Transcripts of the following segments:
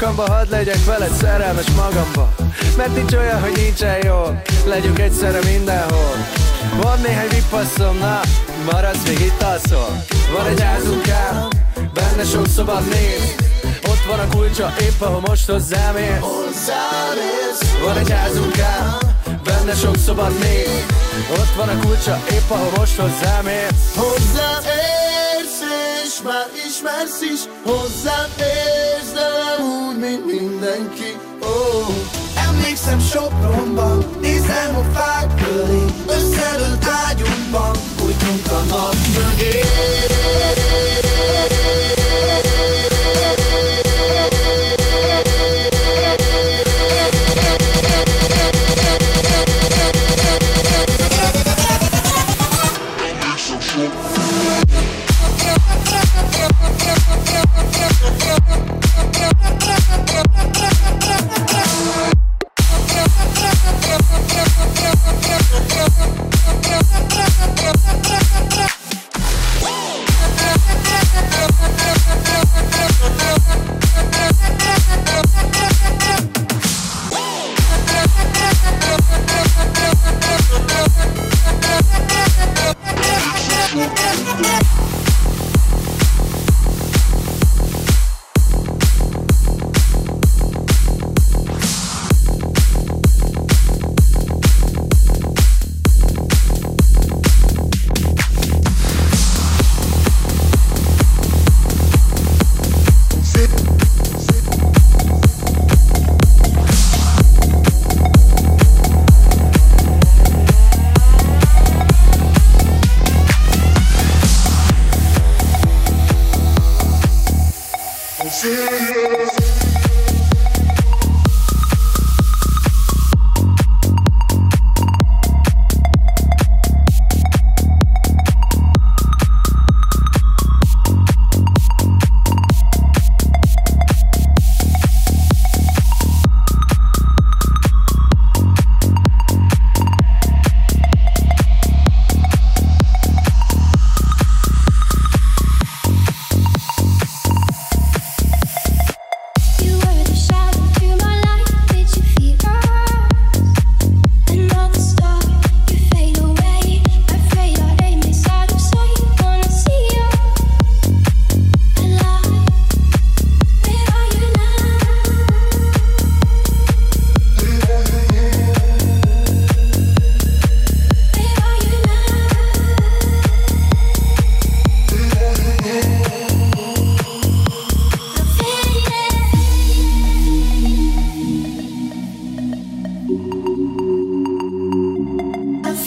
sarkamba Hadd legyek veled szerelmes magamba. Mert nincs olyan, hogy nincsen jó Legyünk egyszerre mindenhol. Van néhány vippasszom, na Maradsz, még itt alszol. Van egy házunk Benne sok szoba néz. Ott van a kulcsa, épp ahol most hozzám ér Van egy házunk Benne sok szoba néz. Ott van a kulcsa, épp ahol most hozzám ér Hozzám ér és már ismersz is. Hozzám ér Nézzelem úgy, mint mindenki oh. Emlékszem Sopronban Nézem a fák köré Összelőtt ágyunkban Úgy a nap mögé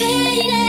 faded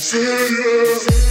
See you.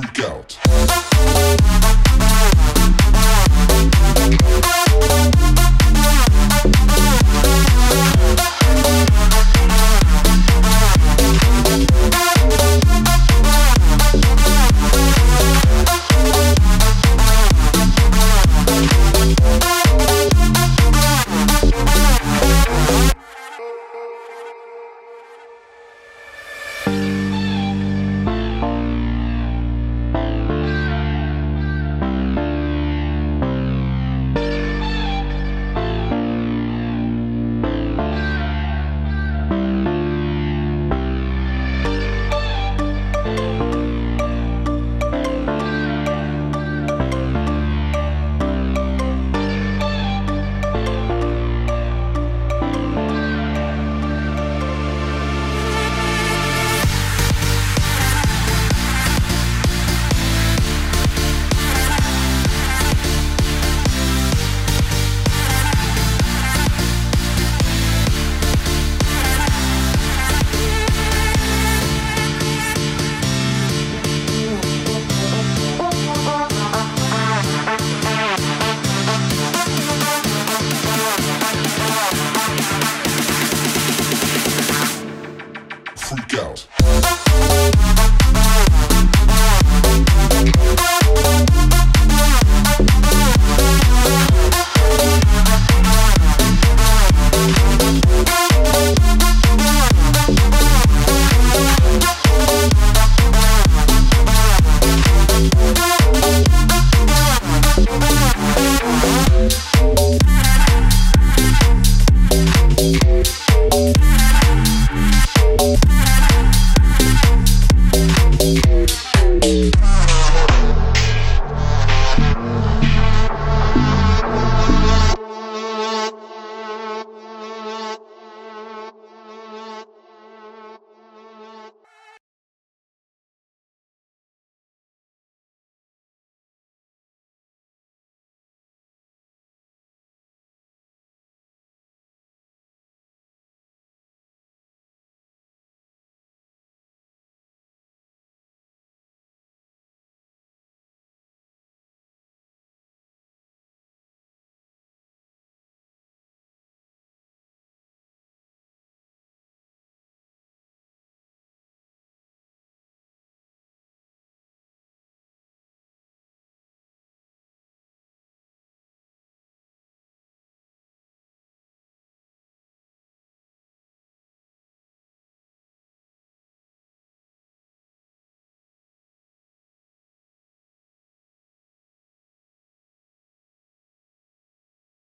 freak out.